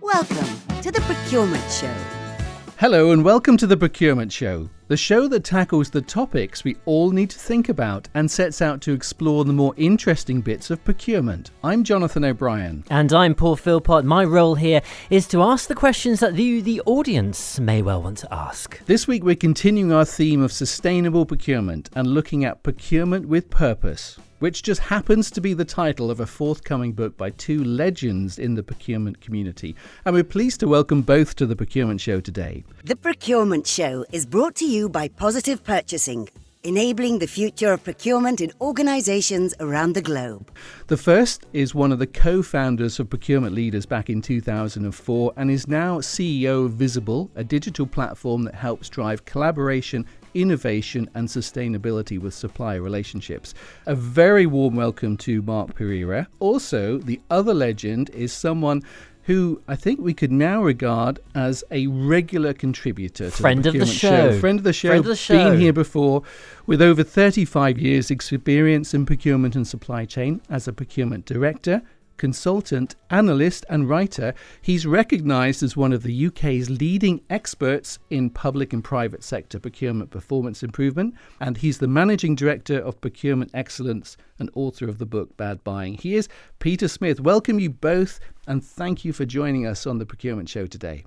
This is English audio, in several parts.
Welcome to the Procurement Show. Hello, and welcome to the Procurement Show, the show that tackles the topics we all need to think about and sets out to explore the more interesting bits of procurement. I'm Jonathan O'Brien. And I'm Paul Philpott. My role here is to ask the questions that you, the audience, may well want to ask. This week, we're continuing our theme of sustainable procurement and looking at procurement with purpose which just happens to be the title of a forthcoming book by two legends in the procurement community. And we're pleased to welcome both to the Procurement Show today. The Procurement Show is brought to you by Positive Purchasing enabling the future of procurement in organizations around the globe. The first is one of the co founders of Procurement Leaders back in 2004 and is now CEO of Vizibl, a digital platform that helps drive collaboration innovation and sustainability with supplier relationships. A very warm welcome to Mark Perera. Also, the other legend is someone who I think we could now regard as a regular contributor to friend the of the show. show. Friend of the show. Friend of the show. Been here before with over 35 years experience in procurement and supply chain as a procurement director, consultant, analyst, and writer, he's recognised as one of the UK's leading experts in public and private sector procurement performance improvement, and he's the managing director of Procurement Excellence and author of the book Bad Buying. He is Peter Smith. Welcome you both, and thank you for joining us on the Procurement Show today.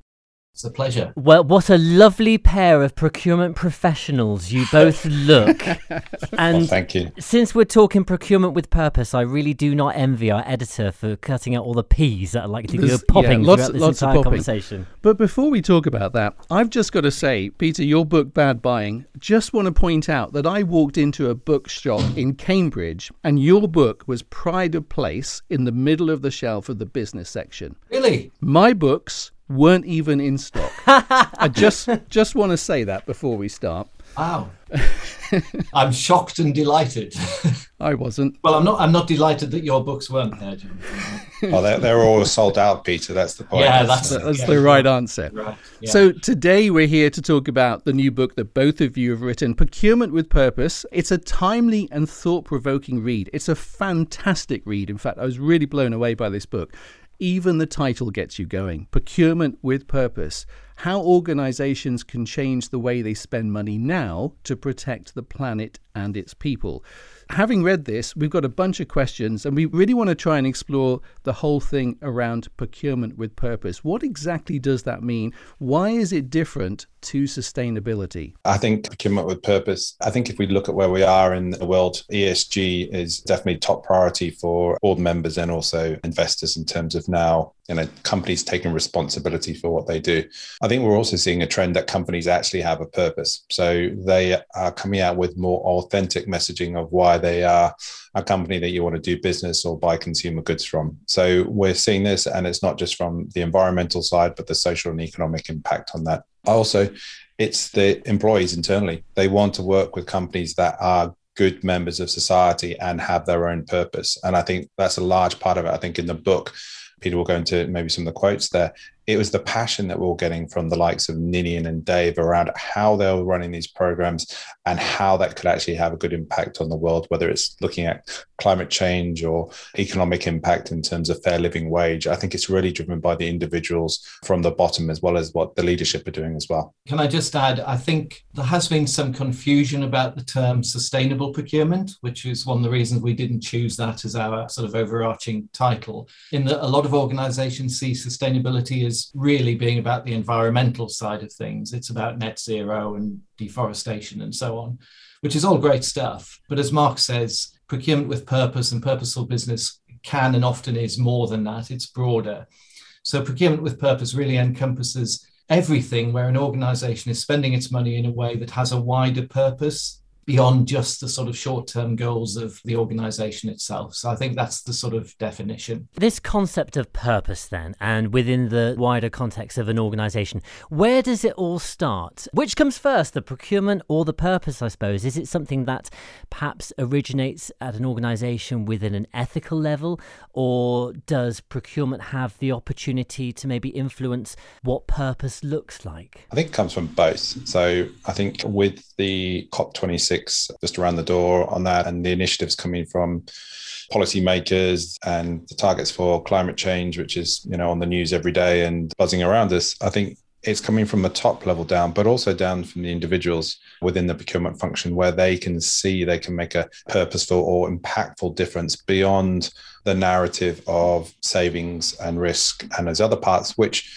It's a pleasure. Well, what a lovely pair of procurement professionals you both look. and well, thank you. Since we're talking procurement with purpose, I really do not envy our editor for cutting out all the P's that are likely to go popping yeah, lots, throughout this lots entire conversation. But before we talk about that, I've just got to say, Peter, your book Bad Buying, just want to point out that I walked into a bookshop in Cambridge and your book was pride of place in the middle of the shelf of the business section. Really? My books weren't even in stock. I just just want to say that before we start. Wow. Oh. I'm shocked and delighted. I wasn't. Well, I'm not. I'm not delighted that your books weren't there. oh, they're, they're all sold out, Peter. That's the point. Yeah, that's, that's, that's yeah, the right answer. Right. Yeah. So today we're here to talk about the new book that both of you have written, Procurement with Purpose. It's a timely and thought-provoking read. It's a fantastic read. In fact, I was really blown away by this book. Even the title gets you going. Procurement with purpose. How organizations can change the way they spend money now to protect the planet and its people having read this, we've got a bunch of questions, and we really want to try and explore the whole thing around procurement with purpose. What exactly does that mean? Why is it different to sustainability? I think procurement with purpose, I think if we look at where we are in the world, ESG is definitely top priority for board members and also investors in terms of now you know companies taking responsibility for what they do think we're also seeing a trend that companies actually have a purpose so they are coming out with more authentic messaging of why they are a company that you want to do business or buy consumer goods from. So we're seeing this, and it's not just from the environmental side, but the social and economic impact on that. Also, it's the employees internally. They want to work with companies that are good members of society and have their own purpose. And I think that's a large part of it. I think in the book, Peter will go into maybe some of the quotes there it was the passion that we are getting from the likes of Ninian and Dave around how they were running these programs and how that could actually have a good impact on the world, whether it's looking at climate change or economic impact in terms of fair living wage. I think it's really driven by the individuals from the bottom as well as what the leadership are doing as well. Can I just add? I think there has been some confusion about the term sustainable procurement, which is one of the reasons we didn't choose that as our sort of overarching title. In that a lot of organizations see sustainability as really being about the environmental side of things. It's about net zero and deforestation and so on, which is all great stuff. But as Mark says, procurement with purpose and purposeful business can and often is more than that, it's broader. So, procurement with purpose really encompasses everything where an organization is spending its money in a way that has a wider purpose beyond just the sort of short term goals of the organization itself. So I think that's the sort of definition. This concept of purpose, then, and within the wider context of an organization, where does it all start? Which comes first, the procurement or the purpose, I suppose? Is it something that perhaps originates at an organization within an ethical level, or does procurement have the opportunity to maybe influence what purpose looks like? I think it comes from both. So I think with the COP26 politics just around the door on that and the initiatives coming from policymakers and the targets for climate change, which is, you know, on the news every day and buzzing around us, I think it's coming from the top level down, but also down from the individuals within the procurement function where they can see they can make a purposeful or impactful difference beyond the narrative of savings and risk and those other parts, which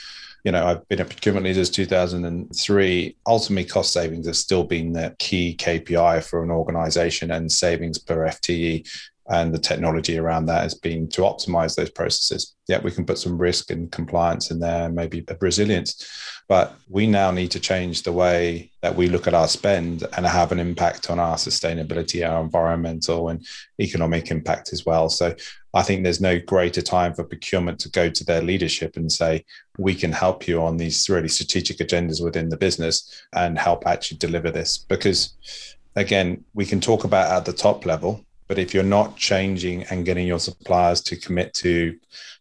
you know, I've been a procurement leader since 2003. Ultimately, cost savings have still been the key KPI for an organization, and savings per FTE and the technology around that has been to optimize those processes. Yeah, we can put some risk and compliance in there, maybe a resilience, but we now need to change the way that we look at our spend and have an impact on our sustainability, our environmental and economic impact as well. So I think there's no greater time for procurement to go to their leadership and say, we can help you on these really strategic agendas within the business and help actually deliver this. Because again, we can talk about at the top level, but if you're not changing and getting your suppliers to commit to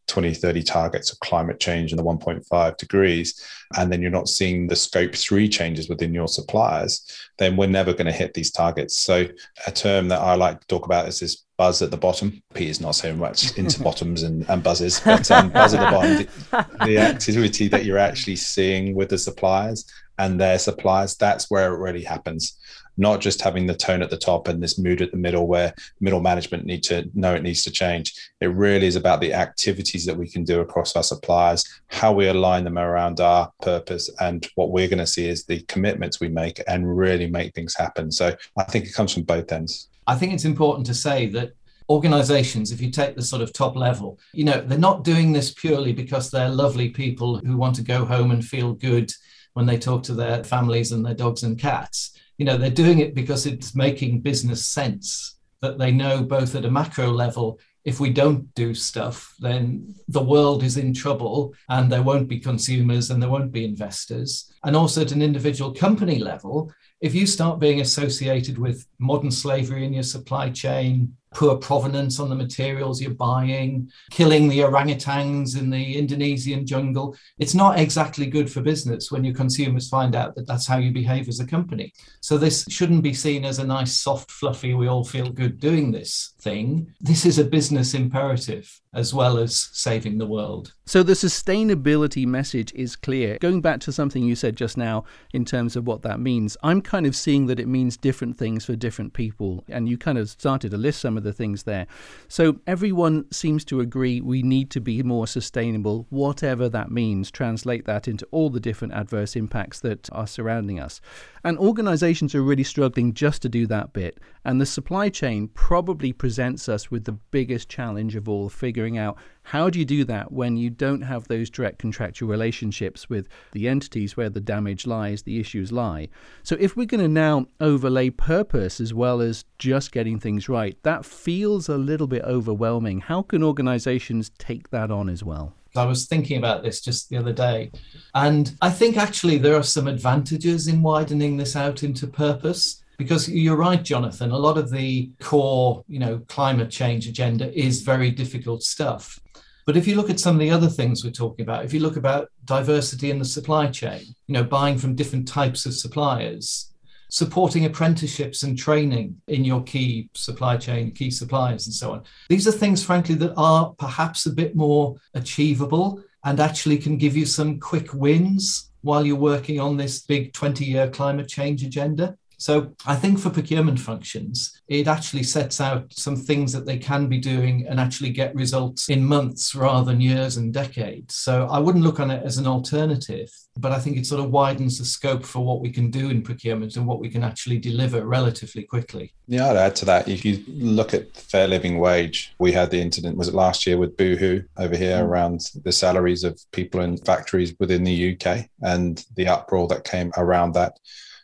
2030 targets of climate change and the 1.5 degrees, and then you're not seeing the scope three changes within your suppliers, then we're never going to hit these targets. So, a term that I like to talk about is this buzz at the bottom. Peter's not so much into bottoms and, and buzzes, but um, buzz at the bottom, the, the activity that you're actually seeing with the suppliers and their suppliers, that's where it really happens not just having the tone at the top and this mood at the middle where middle management need to know it needs to change. It really is about the activities that we can do across our suppliers, how we align them around our purpose, and what we're going to see is the commitments we make and really make things happen. So I think it comes from both ends. I think it's important to say that organizations, if you take the sort of top level, you know, they're not doing this purely because they're lovely people who want to go home and feel good when they talk to their families and their dogs and cats you know they're doing it because it's making business sense that they know both at a macro level if we don't do stuff then the world is in trouble and there won't be consumers and there won't be investors. And also at an individual company level if you start being associated with modern slavery in your supply chain poor provenance on the materials you're buying, killing the orangutans in the Indonesian jungle. It's not exactly good for business when your consumers find out that that's how you behave as a company. So this shouldn't be seen as a nice, soft, fluffy, we all feel good doing this thing. This is a business imperative as well as saving the world. So the sustainability message is clear. Going back to something you said just now in terms of what that means, I'm kind of seeing that it means different things for different people. And you kind of started to list some of the things there. So everyone seems to agree we need to be more sustainable, whatever that means. Translate that into all the different adverse impacts that are surrounding us. And organizations are really struggling just to do that bit. And the supply chain probably presents us with the biggest challenge of all figuring out how do you do that when you don't have those direct contractual relationships with the entities where the damage lies, the issues lie. So if we're going to now overlay purpose as well as just getting things right, that feels a little bit overwhelming. How can organizations take that on as well? I was thinking about this just the other day. And I think actually there are some advantages in widening this out into purpose. Because you're right, Jonathan, a lot of the core, you know, climate change agenda is very difficult stuff. But if you look at some of the other things we're talking about, if you look about diversity in the supply chain, you know, buying from different types of suppliers, supporting apprenticeships and training in your key supply chain, key suppliers, and so on. These are things, frankly, that are perhaps a bit more achievable and actually can give you some quick wins while you're working on this big 20 year climate change agenda. So I think for procurement functions, it actually sets out some things that they can be doing and actually get results in months rather than years and decades. So I wouldn't look on it as an alternative, but I think it sort of widens the scope for what we can do in procurement and what we can actually deliver relatively quickly. Yeah, I'd add to that. If you look at fair living wage, we had the incident, was it last year with Boohoo over here mm. around the salaries of people in factories within the UK and the uproar that came around that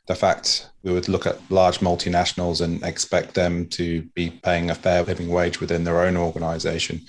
the fact we would look at large multinationals and expect them to be paying a fair living wage within their own organization,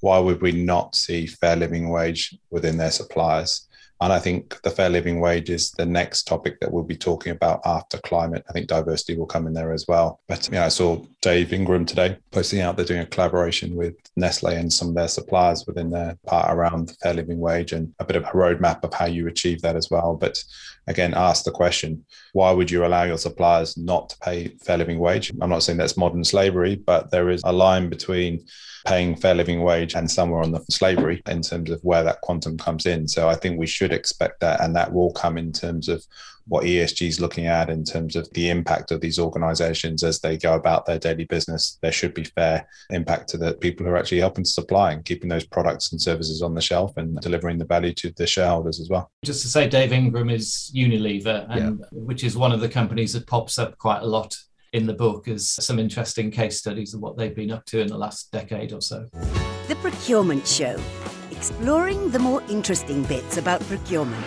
why would we not see fair living wage within their suppliers? And I think the fair living wage is the next topic that we'll be talking about after climate. I think diversity will come in there as well. But you know, I saw Dave Ingram today, posting out they're doing a collaboration with Nestle and some of their suppliers within their part around the fair living wage and a bit of a roadmap of how you achieve that as well. But again, ask the question why would you allow your suppliers not to pay fair living wage? I'm not saying that's modern slavery, but there is a line between paying fair living wage and somewhere on the slavery in terms of where that quantum comes in. So I think we should expect that, and that will come in terms of what ESG is looking at in terms of the impact of these organizations as they go about their daily business. There should be fair impact to the people who are actually helping to supply and keeping those products and services on the shelf and delivering the value to the shareholders as well. Just to say, Dave Ingram is Unilever, and yeah. which is one of the companies that pops up quite a lot in the book as some interesting case studies of what they've been up to in the last decade or so. The Procurement Show, exploring the more interesting bits about procurement.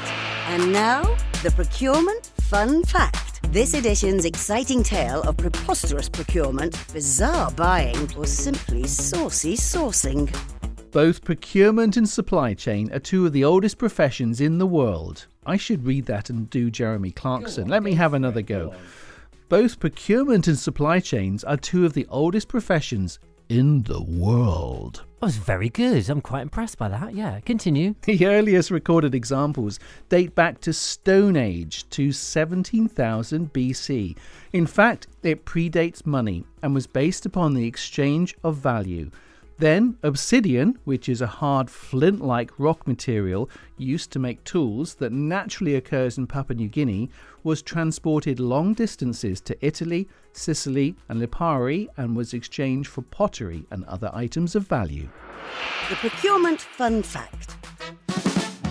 And now, the Procurement Fun Fact. This edition's exciting tale of preposterous procurement, bizarre buying, or simply saucy sourcing. Both procurement and supply chain are two of the oldest professions in the world. I should read that and do Jeremy Clarkson. Let me have another go. Both procurement and supply chains are two of the oldest professions in the world. That was very good. I'm quite impressed by that. Yeah, continue. The earliest recorded examples date back to Stone Age to 17,000 BC. In fact, it predates money and was based upon the exchange of value. Then, obsidian, which is a hard flint like rock material used to make tools that naturally occurs in Papua New Guinea, was transported long distances to Italy, Sicily, and Lipari and was exchanged for pottery and other items of value. The Procurement Fun Fact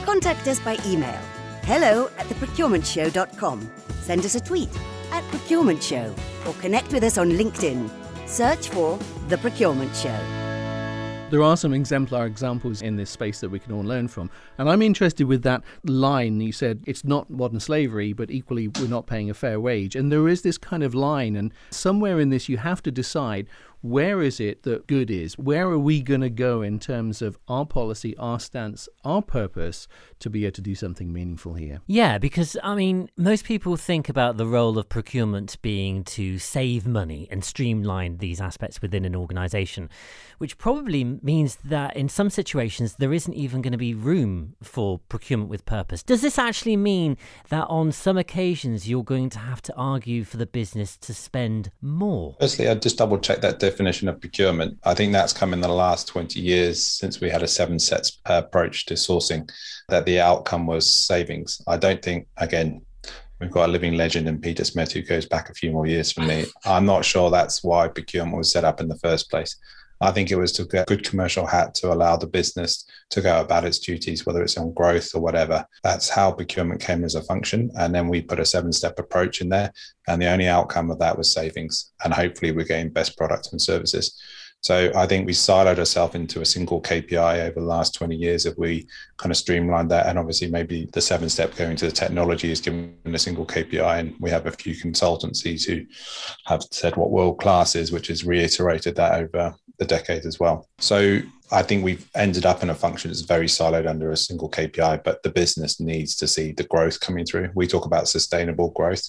Contact us by email hello at theprocurementshow.com. Send us a tweet at Procurement Show or connect with us on LinkedIn. Search for The Procurement Show. There are some exemplar examples in this space that we can all learn from. And I'm interested with that line you said it's not modern slavery, but equally we're not paying a fair wage. And there is this kind of line, and somewhere in this you have to decide where is it that good is? Where are we going to go in terms of our policy, our stance, our purpose to be able to do something meaningful here? Yeah, because I mean, most people think about the role of procurement being to save money and streamline these aspects within an organization, which probably means that in some situations there isn't even going to be room for procurement with purpose. Does this actually mean that on some occasions you're going to have to argue for the business to spend more? Firstly, I'd just double check that definition of procurement. I think that's come in the last 20 years since we had a seven sets approach to sourcing, that the outcome was savings. I don't think, again, we've got a living legend in Peter Smith who goes back a few more years for me. I'm not sure that's why procurement was set up in the first place. I think it was to get a good commercial hat to allow the business to go about its duties, whether it's on growth or whatever. That's how procurement came as a function. And then we put a seven step approach in there. And the only outcome of that was savings. And hopefully we're getting best products and services. So I think we siloed ourselves into a single KPI over the last 20 years if we kind of streamlined that. And obviously maybe the seven step going to the technology is given a single KPI. And we have a few consultancies who have said what world class is, which has reiterated that over the decade as well. So I think we've ended up in a function that's very siloed under a single KPI, but the business needs to see the growth coming through. We talk about sustainable growth,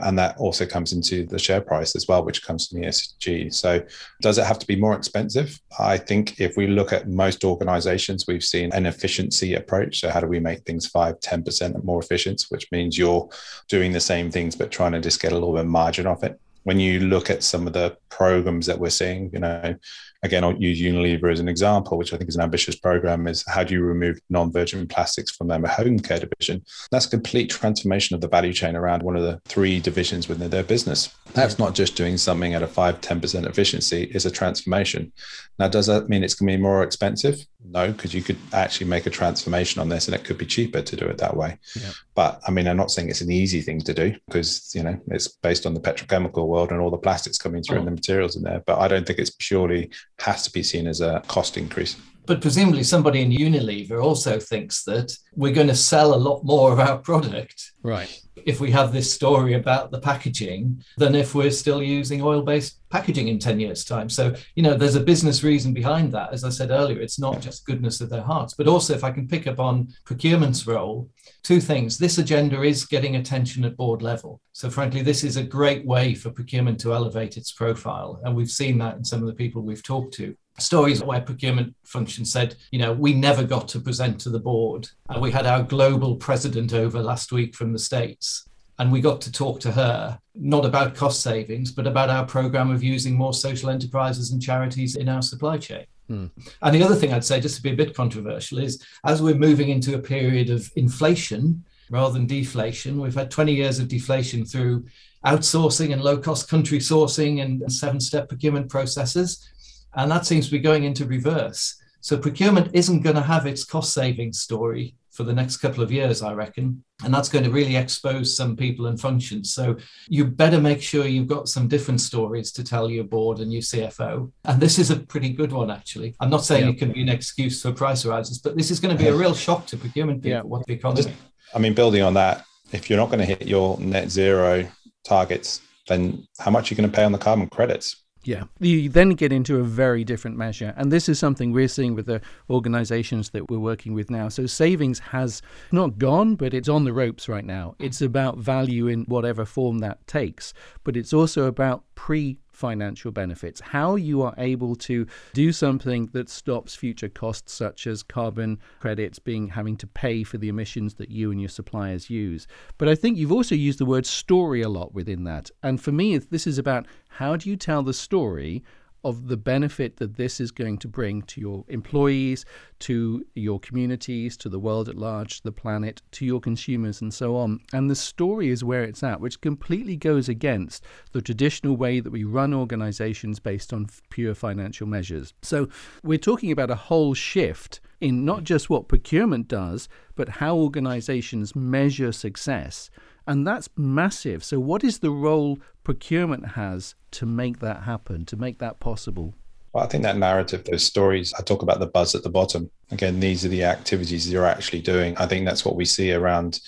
and that also comes into the share price as well, which comes from ESG. So, does it have to be more expensive? I think if we look at most organizations, we've seen an efficiency approach. So, how do we make things 5, 10% more efficient, which means you're doing the same things, but trying to just get a little bit of margin off it? When you look at some of the programs that we're seeing, you know, again, I'll use Unilever as an example, which I think is an ambitious program, is how do you remove non-virgin plastics from their home care division? That's a complete transformation of the value chain around one of the three divisions within their business. That's not just doing something at a 5 10% efficiency, it's a transformation. Now, does that mean it's going to be more expensive? No, because you could actually make a transformation on this and it could be cheaper to do it that way. Yeah. But I mean, I'm not saying it's an easy thing to do because, you know, it's based on the petrochemical world and all the plastics coming through oh. and the materials in there. But I don't think it's purely has to be seen as a cost increase. But presumably, somebody in Unilever also thinks that we're going to sell a lot more of our product. Right. If we have this story about the packaging than if we're still using oil based packaging in 10 years' time. So, you know, there's a business reason behind that. As I said earlier, it's not just goodness of their hearts, but also if I can pick up on procurement's role, two things. This agenda is getting attention at board level. So, frankly, this is a great way for procurement to elevate its profile. And we've seen that in some of the people we've talked to stories where procurement function said, you know, we never got to present to the board. And we had our global president over last week from the States. And we got to talk to her, not about cost savings, but about our program of using more social enterprises and charities in our supply chain. Hmm. And the other thing I'd say, just to be a bit controversial, is as we're moving into a period of inflation rather than deflation, we've had 20 years of deflation through outsourcing and low cost country sourcing and seven step procurement processes. And that seems to be going into reverse. So procurement isn't going to have its cost saving story for the next couple of years, I reckon. And that's going to really expose some people and functions. So you better make sure you've got some different stories to tell your board and your CFO. And this is a pretty good one, actually. I'm not saying yeah. it can be an excuse for price rises, but this is going to be a real shock to procurement people. Yeah. What the economy? I mean, building on that, if you're not going to hit your net zero targets, then how much are you going to pay on the carbon credits? Yeah. You then get into a very different measure. And this is something we're seeing with the organizations that we're working with now. So savings has not gone, but it's on the ropes right now. It's about value in whatever form that takes, but it's also about pre financial benefits, how you are able to do something that stops future costs such as carbon credits being having to pay for the emissions that you and your suppliers use. But I think you've also used the word story a lot within that. And for me, this is about how do you tell the story of the benefit that this is going to bring to your employees, to your communities, to the world at large, the planet, to your consumers, and so on. And the story is where it's at, which completely goes against the traditional way that we run organizations based on pure financial measures. So we're talking about a whole shift in not just what procurement does, but how organizations measure success. And that's massive. So, what is the role procurement has to make that happen, to make that possible? Well, I think that narrative, those stories, I talk about the buzz at the bottom. Again, these are the activities you're actually doing. I think that's what we see around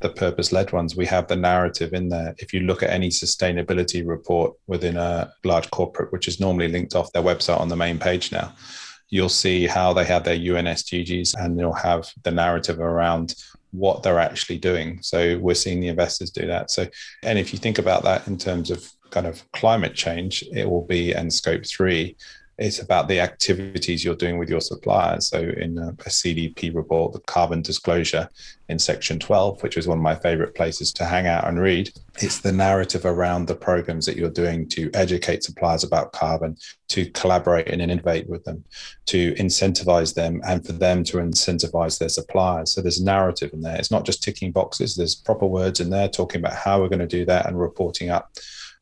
the purpose led ones. We have the narrative in there. If you look at any sustainability report within a large corporate, which is normally linked off their website on the main page now, you'll see how they have their UN SDGs and you'll have the narrative around what they're actually doing. So we're seeing the investors do that. So, and if you think about that in terms of kind of climate change, it will be and scope three it's about the activities you're doing with your suppliers. So, in uh, a, a, CDP report, the carbon disclosure in section 12, which is one of my favorite places to hang out and read, it's the narrative around the programs that you're doing to educate suppliers about carbon, to collaborate and innovate with them, to incentivize them, and for them to incentivize their suppliers. So, there's narrative in there. It's not just ticking boxes, there's proper words in there talking about how we're going to do that and reporting up.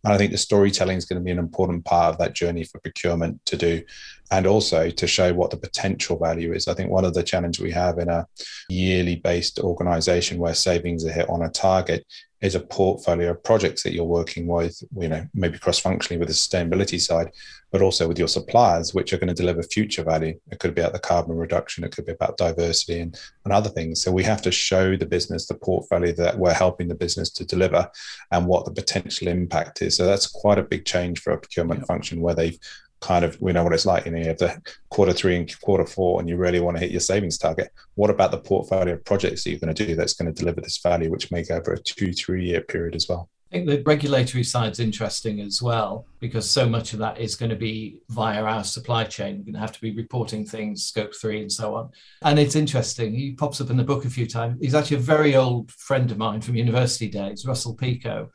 And I think the storytelling is going to be an important part of that journey for procurement to do, and also to show what the potential value is. I think one of the challenges we have in a yearly based organization where savings are hit on a target is a portfolio of projects that you're working with, you know, maybe cross functionally with the sustainability side, but also with your suppliers, which are going to deliver future value. It could be about the carbon reduction, it could be about diversity and, and other things. So we have to show the business the portfolio that we're helping the business to deliver and what the potential impact is. So that's quite a big change for a procurement yep. function where they've kind of we know what it's like. You know, you have the quarter three and quarter four, and you really want to hit your savings target. What about the portfolio of projects that you're going to do that's going to deliver this value, which may go over a two, three year period as well? I think the regulatory side's interesting as well because so much of that is going to be via our supply chain. We're going to have to be reporting things, scope three, and so on. And it's interesting. He pops up in the book a few times. He's actually a very old friend of mine from university days, Russell Picot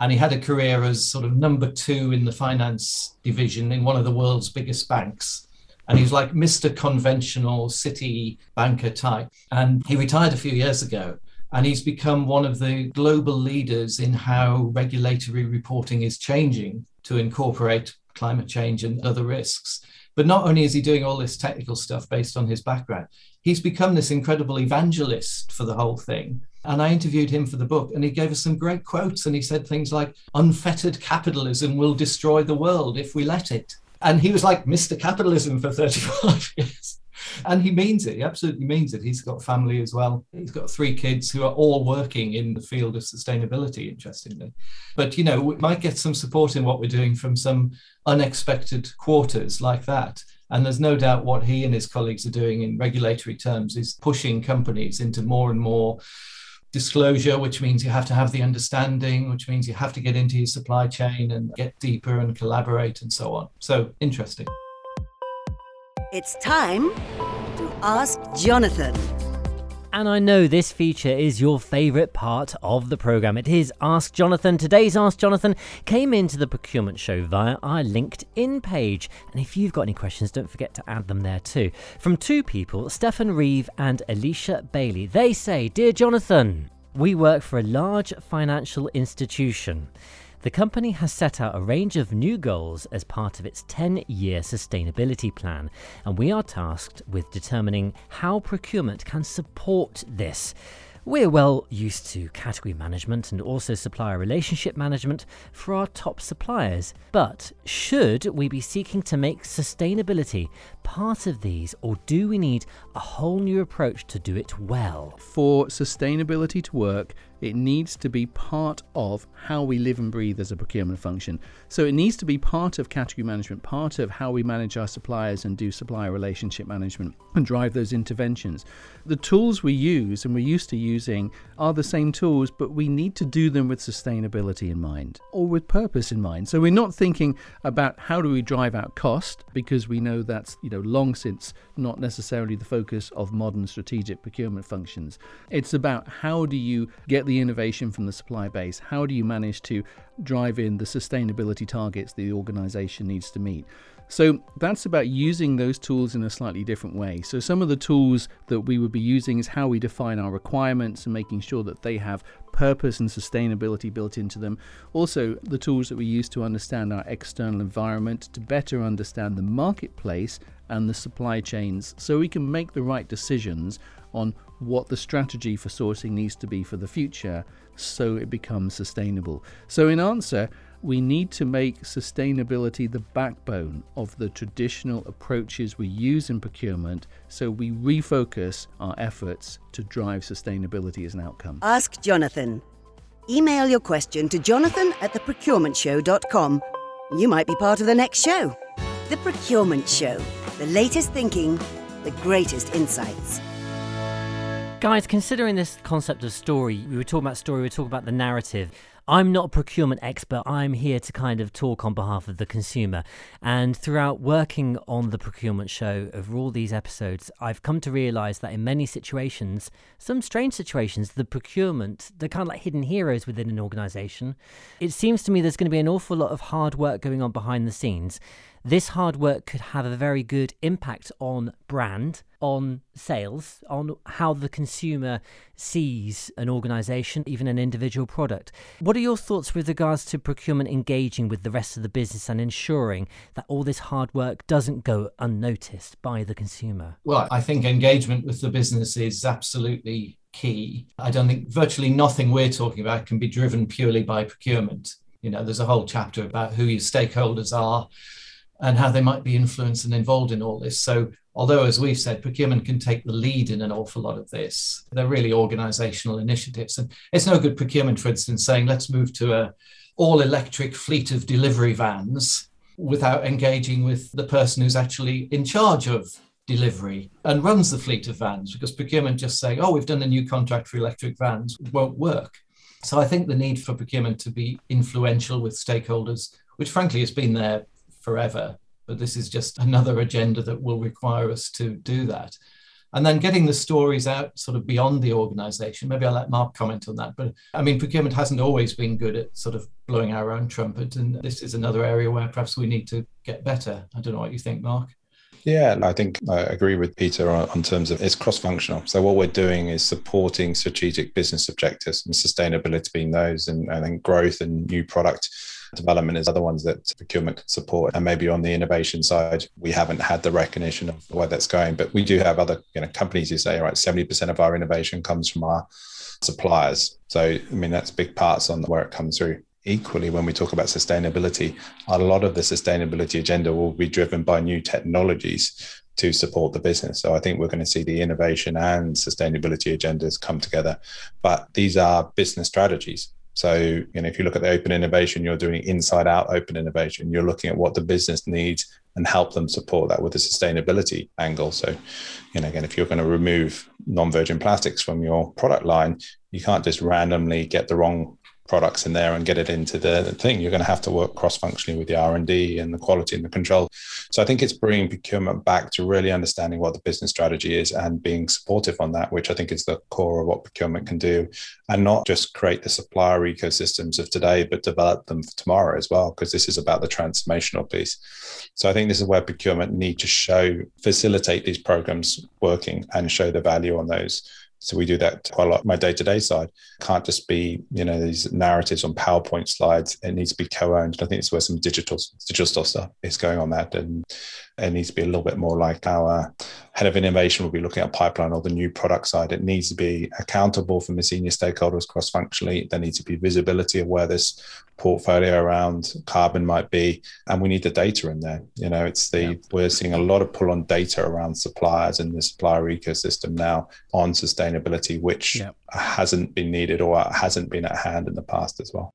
and he had a career as sort of number two in the finance division in one of the world's biggest banks. And he was like Mr. Conventional city banker type. And he retired a few years ago. And he's become one of the global leaders in how regulatory reporting is changing to incorporate climate change and other risks. But not only is he doing all this technical stuff based on his background, he's become this incredible evangelist for the whole thing. And I interviewed him for the book, and he gave us some great quotes. And he said things like, Unfettered capitalism will destroy the world if we let it. And he was like Mr. Capitalism for 35 years. and he means it. He absolutely means it. He's got family as well. He's got three kids who are all working in the field of sustainability, interestingly. But, you know, we might get some support in what we're doing from some unexpected quarters like that. And there's no doubt what he and his colleagues are doing in regulatory terms is pushing companies into more and more disclosure, which means you have to have the understanding, which means you have to get into your supply chain and get deeper and collaborate and so on. So interesting. It's time to ask Jonathan. And I know this feature is your favourite part of the programme. It is Ask Jonathan. Today's Ask Jonathan came into the procurement show via our LinkedIn page. And if you've got any questions, don't forget to add them there too. From two people, Stefan Reeve and Alicia Bailey. They say, Dear Jonathan, we work for a large financial institution. The company has set out a range of new goals as part of its 10 year sustainability plan, and we are tasked with determining how procurement can support this. We're well used to category management and also supplier relationship management for our top suppliers. But should we be seeking to make sustainability part of these, or do we need a whole new approach to do it well? For sustainability to work, it needs to be part of how we live and breathe as a procurement function. So it needs to be part of category management, part of how we manage our suppliers and do supplier relationship management and drive those interventions. The tools we use and we're used to using are the same tools, but we need to do them with sustainability in mind or with purpose in mind. So we're not thinking about how do we drive out cost because we know that's, you know, long since not necessarily the focus of modern strategic procurement functions. It's about how do you get the innovation from the supply base? How do you manage to drive in the sustainability targets the organization needs to meet? So that's about using those tools in a slightly different way. So some of the tools that we would be using is how we define our requirements and making sure that they have purpose and sustainability built into them. Also, the tools that we use to understand our external environment, to better understand the marketplace and the supply chains so we can make the right decisions on what the strategy for sourcing needs to be for the future so it becomes sustainable. So, in answer, we need to make sustainability the backbone of the traditional approaches we use in procurement so we refocus our efforts to drive sustainability as an outcome. Ask Jonathan. Email your question to jonathan at theprocurementshow.com. You might be part of the next show. The Procurement Show. The latest thinking, the greatest insights. Guys, considering this concept of story, we were talking about story, we were talking about the narrative. I'm not a procurement expert. I'm here to kind of talk on behalf of the consumer. And throughout working on the procurement show over all these episodes, I've come to realize that in many situations, some strange situations, the procurement, they're kind of like hidden heroes within an organization. It seems to me there's going to be an awful lot of hard work going on behind the scenes. This hard work could have a very good impact on brand, on sales, on how the consumer sees an organization, even an individual product. What are your thoughts with regards to procurement engaging with the rest of the business and ensuring that all this hard work doesn't go unnoticed by the consumer? Well, I think engagement with the business is absolutely key. I don't think virtually nothing we're talking about can be driven purely by procurement. You know, there's a whole chapter about who your stakeholders are and how they might be influenced and involved in all this. So, although, as we've said, procurement can take the lead in an awful lot of this, they're really organizational initiatives. And it's no good procurement, for instance, saying, let's move to a all electric fleet of delivery vans without engaging with the person who's actually in charge of delivery and runs the fleet of vans because procurement just saying, oh, we've done a new contract for electric vans won't work. So I think the need for procurement to be influential with stakeholders, which frankly has been there forever. But this is just another agenda that will require us to do that. And then getting the stories out sort of beyond the organization. Maybe I'll let Mark comment on that. But I mean, procurement hasn't always been good at sort of blowing our own trumpet. And this is another area where perhaps we need to get better. I don't know what you think, Mark. Yeah, I think I agree with Peter on, on terms of it's cross functional. So, what we're doing is supporting strategic business objectives and sustainability being those, and, and then growth and new product development is other ones that procurement can support. And maybe on the innovation side, we haven't had the recognition of where that's going. But we do have other you know, companies who say, all right, 70% of our innovation comes from our suppliers. So, I mean, that's big parts on where it comes through equally, when we talk about sustainability, a lot of the sustainability agenda will be driven by new technologies to support the business. So I think we're going to see the innovation and sustainability agendas come together. But these are business strategies. So, you know, if you look at the open innovation, you're doing inside out open innovation. You're looking at what the business needs and help them support that with a sustainability angle. So, you know, again, if you're going to remove non-virgin plastics from your product line, you can't just randomly get the wrong products in there and get it into the thing. You're going to have to work cross-functionally with the r&d and the quality and the control. So i think it's bringing procurement back to really understanding what the business strategy is and being supportive on that which i think is the core of what procurement can do. And not just create the supplier ecosystems of today but develop them for tomorrow as well because this is about the transformational piece. So i think this is where procurement need to show facilitate these programs working and show the value on those so we do that quite a lot. My day-to-day side can't just be, you know, these narratives on PowerPoint slides. It needs to be co-owned. I think it's where some digital digital stuff is going on that, and it needs to be a little bit more like our head of innovation will be looking at pipeline or the new product side. It needs to be accountable from the senior stakeholders cross functionally. There needs to be visibility of where this portfolio around carbon might be. And we need the data in there. You know, it's the, yeah. we're seeing a lot of pull on data around suppliers and the supplier ecosystem now on sustainability, which yeah. hasn't been needed or hasn't been at hand in the past as well.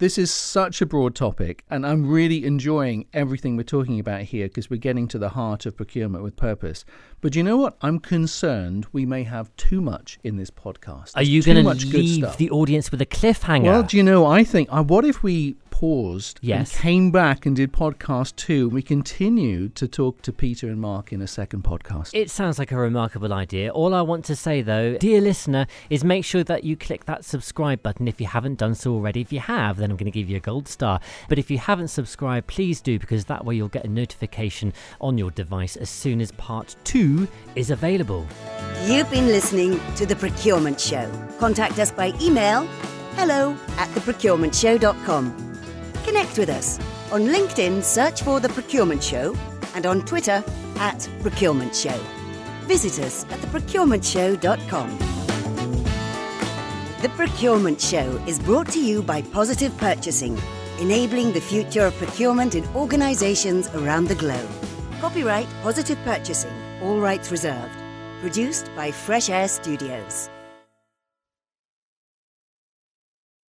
This is such a broad topic, and I'm really enjoying everything we're talking about here because we're getting to the heart of procurement with purpose. But you know what? I'm concerned we may have too much in this podcast. There's Are you going to leave the audience with a cliffhanger? Well, do you know? I think. Uh, what if we paused yes. and came back and did podcast two. We continued to talk to Peter and Mark in a second podcast. It sounds like a remarkable idea. All I want to say, though, dear listener, is make sure that you click that subscribe button if you haven't done so already. If you have, then I'm going to give you a gold star. But if you haven't subscribed, please do because that way you'll get a notification on your device as soon as part two is available. You've been listening to The Procurement Show. Contact us by email hello at theprocurementshow.com. Connect with us. On LinkedIn, search for The Procurement Show and on Twitter at Procurement Show. Visit us at theprocurementshow.com. The Procurement Show is brought to you by Positive Purchasing, enabling the future of procurement in organizations around the globe. Copyright Positive Purchasing, all rights reserved. Produced by Fresh Air Studios.